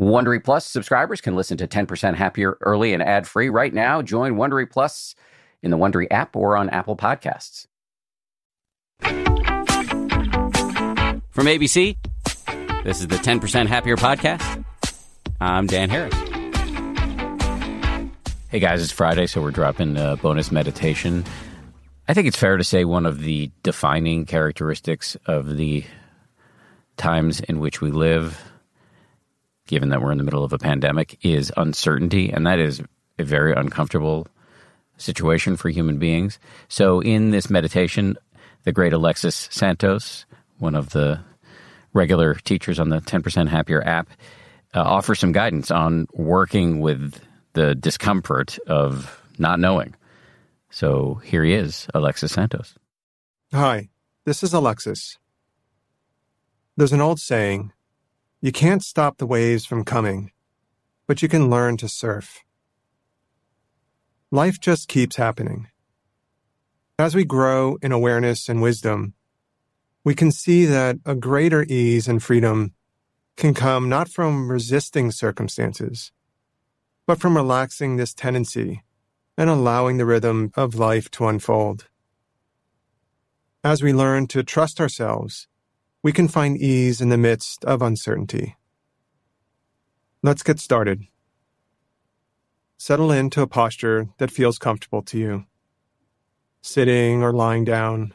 Wondery Plus subscribers can listen to 10% Happier early and ad free right now. Join Wondery Plus in the Wondery app or on Apple Podcasts. From ABC, this is the 10% Happier podcast. I'm Dan Harris. Hey guys, it's Friday, so we're dropping a bonus meditation. I think it's fair to say one of the defining characteristics of the times in which we live given that we're in the middle of a pandemic, is uncertainty. And that is a very uncomfortable situation for human beings. So, in this meditation, the great Alexis Santos, one of the regular teachers on the 10% Happier app, uh, offers some guidance on working with the discomfort of not knowing. So, here he is, Alexis Santos. Hi, this is Alexis. There's an old saying you can't stop the waves from coming, but you can learn to surf. Life just keeps happening. As we grow in awareness and wisdom, we can see that a greater ease and freedom can come not from resisting circumstances, but from relaxing this tendency and allowing the rhythm of life to unfold. As we learn to trust ourselves we can find ease in the midst of uncertainty. Let's get started. Settle into a posture that feels comfortable to you. Sitting or lying down.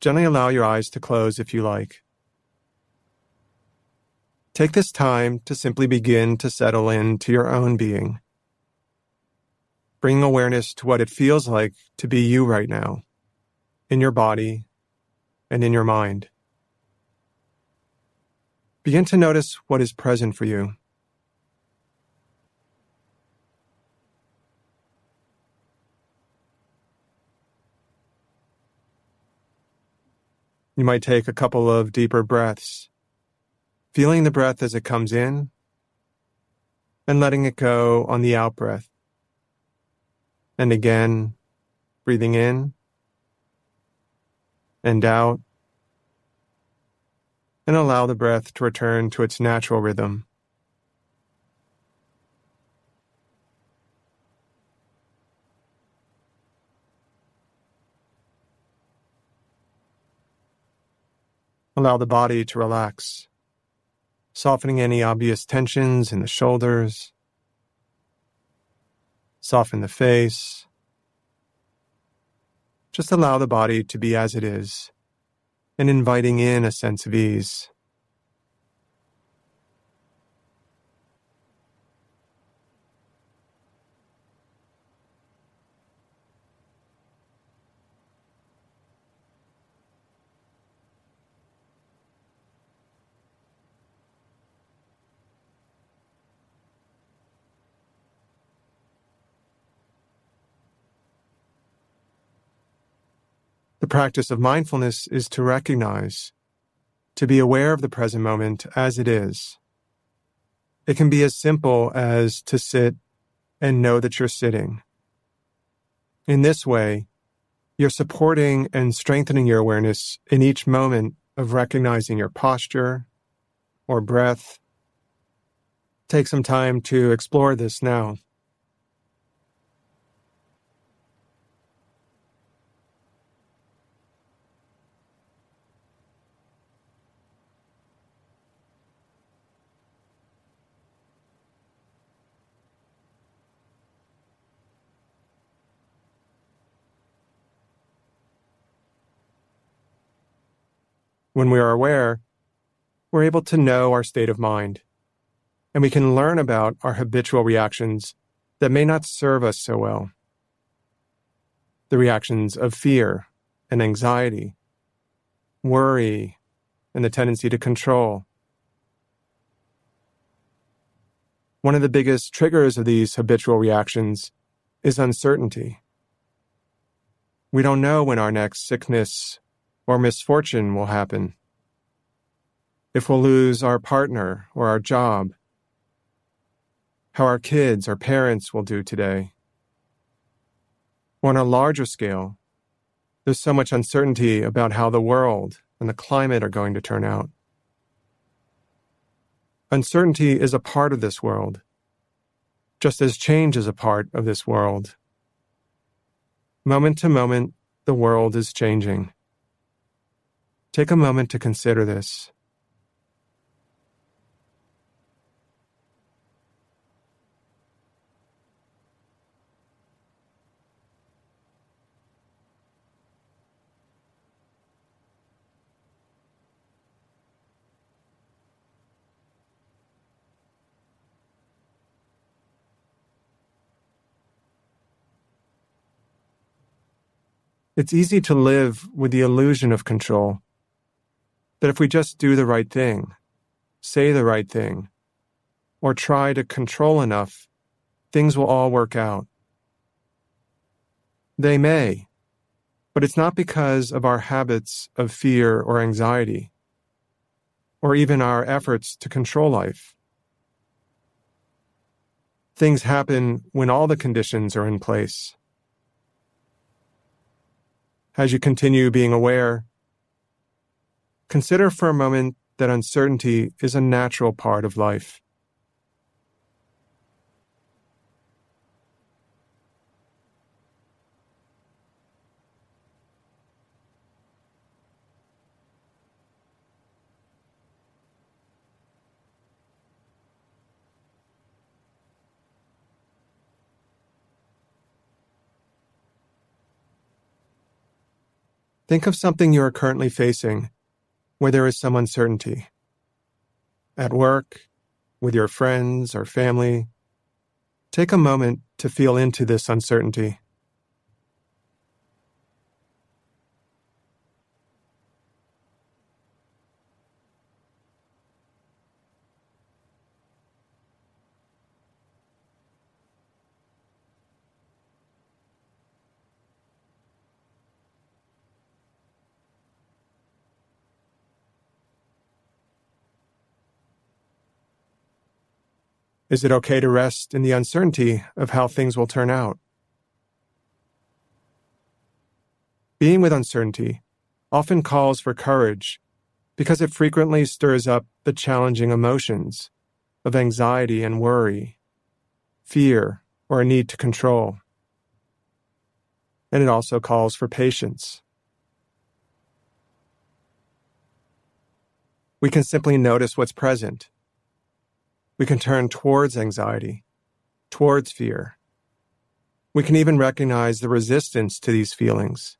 Gently allow your eyes to close if you like. Take this time to simply begin to settle into your own being. Bring awareness to what it feels like to be you right now, in your body and in your mind. Begin to notice what is present for you. You might take a couple of deeper breaths, feeling the breath as it comes in and letting it go on the out breath. And again, breathing in and out and allow the breath to return to its natural rhythm. Allow the body to relax, softening any obvious tensions in the shoulders. Soften the face. Just allow the body to be as it is and inviting in a sense of ease. The practice of mindfulness is to recognize, to be aware of the present moment as it is. It can be as simple as to sit and know that you're sitting. In this way, you're supporting and strengthening your awareness in each moment of recognizing your posture or breath. Take some time to explore this now. When we are aware, we're able to know our state of mind, and we can learn about our habitual reactions that may not serve us so well. The reactions of fear and anxiety, worry, and the tendency to control. One of the biggest triggers of these habitual reactions is uncertainty. We don't know when our next sickness or misfortune will happen. If we'll lose our partner or our job, how our kids or parents will do today. On a larger scale, there's so much uncertainty about how the world and the climate are going to turn out. Uncertainty is a part of this world, just as change is a part of this world. Moment to moment, the world is changing. Take a moment to consider this. It's easy to live with the illusion of control. That if we just do the right thing, say the right thing, or try to control enough, things will all work out. They may, but it's not because of our habits of fear or anxiety, or even our efforts to control life. Things happen when all the conditions are in place as you continue being aware, consider for a moment that uncertainty is a natural part of life. Think of something you are currently facing where there is some uncertainty. At work, with your friends or family, take a moment to feel into this uncertainty. Is it okay to rest in the uncertainty of how things will turn out? Being with uncertainty often calls for courage because it frequently stirs up the challenging emotions of anxiety and worry, fear, or a need to control. And it also calls for patience. We can simply notice what's present we can turn towards anxiety, towards fear. We can even recognize the resistance to these feelings.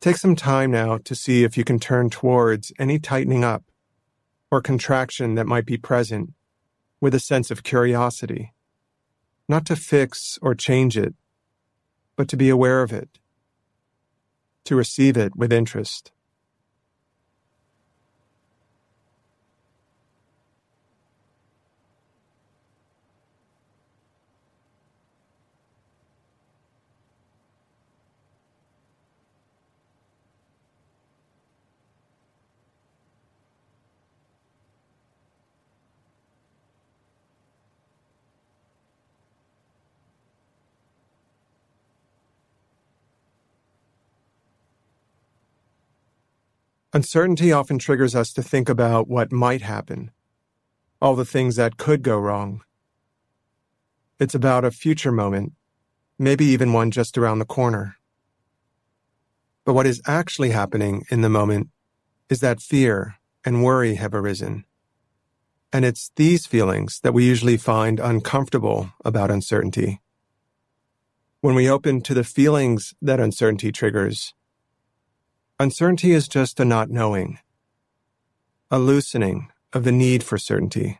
Take some time now to see if you can turn towards any tightening up or contraction that might be present with a sense of curiosity, not to fix or change it, but to be aware of it, to receive it with interest. Uncertainty often triggers us to think about what might happen, all the things that could go wrong. It's about a future moment, maybe even one just around the corner. But what is actually happening in the moment is that fear and worry have arisen. And it's these feelings that we usually find uncomfortable about uncertainty. When we open to the feelings that uncertainty triggers, Uncertainty is just a not knowing, a loosening of the need for certainty.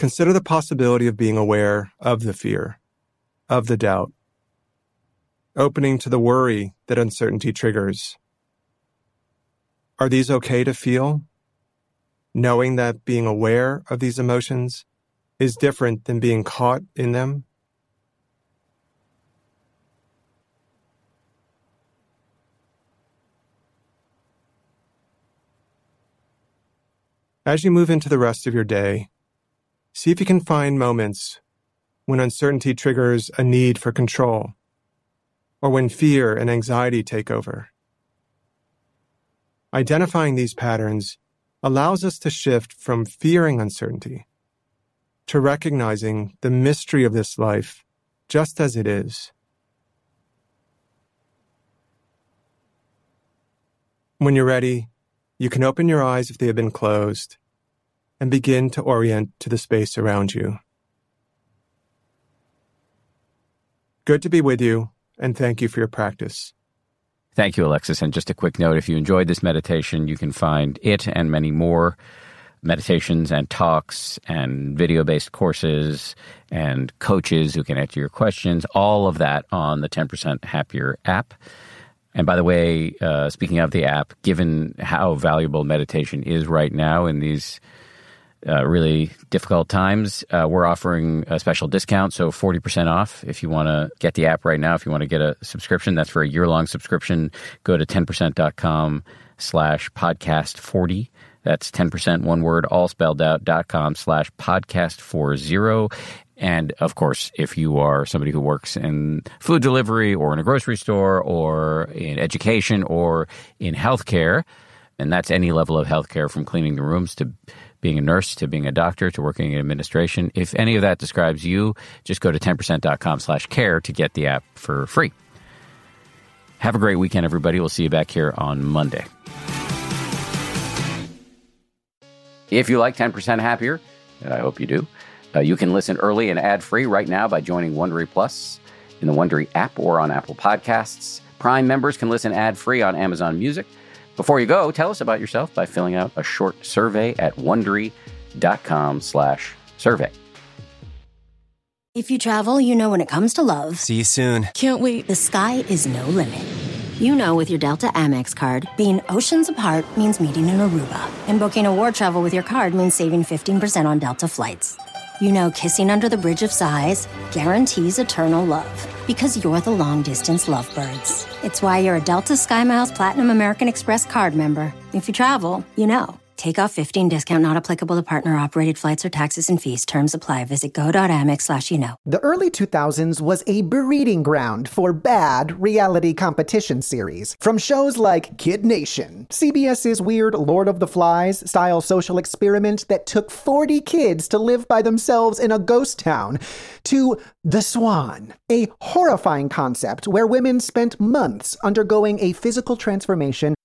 Consider the possibility of being aware of the fear, of the doubt, opening to the worry that uncertainty triggers. Are these okay to feel? Knowing that being aware of these emotions is different than being caught in them? As you move into the rest of your day, see if you can find moments when uncertainty triggers a need for control, or when fear and anxiety take over. Identifying these patterns allows us to shift from fearing uncertainty to recognizing the mystery of this life just as it is. When you're ready, you can open your eyes if they have been closed and begin to orient to the space around you. Good to be with you, and thank you for your practice. Thank you, Alexis. And just a quick note if you enjoyed this meditation, you can find it and many more meditations and talks and video based courses and coaches who can answer your questions, all of that on the 10% Happier app. And by the way, uh, speaking of the app, given how valuable meditation is right now in these uh, really difficult times, uh, we're offering a special discount. So 40% off if you want to get the app right now. If you want to get a subscription, that's for a year long subscription. Go to 10%.com slash podcast 40. That's 10% one word, all spelled out, dot com slash podcast 40. And of course, if you are somebody who works in food delivery or in a grocery store or in education or in healthcare, and that's any level of healthcare from cleaning the rooms to being a nurse to being a doctor to working in administration. If any of that describes you, just go to 10%.com slash care to get the app for free. Have a great weekend, everybody. We'll see you back here on Monday. If you like 10% Happier, and I hope you do, uh, you can listen early and ad free right now by joining Wondery Plus in the Wondery app or on Apple Podcasts. Prime members can listen ad free on Amazon Music. Before you go, tell us about yourself by filling out a short survey at wondery.com/slash survey. If you travel, you know when it comes to love. See you soon. Can't wait. The sky is no limit. You know with your Delta Amex card, being oceans apart means meeting in Aruba, and booking a war travel with your card means saving 15% on Delta flights. You know kissing under the bridge of sighs guarantees eternal love because you're the long distance lovebirds. It's why you're a Delta SkyMiles Platinum American Express card member. If you travel, you know. Take off 15 discount not applicable to partner operated flights or taxes and fees. Terms apply. Visit go.amex slash you know. The early 2000s was a breeding ground for bad reality competition series. From shows like Kid Nation, CBS's weird Lord of the Flies style social experiment that took 40 kids to live by themselves in a ghost town, to The Swan, a horrifying concept where women spent months undergoing a physical transformation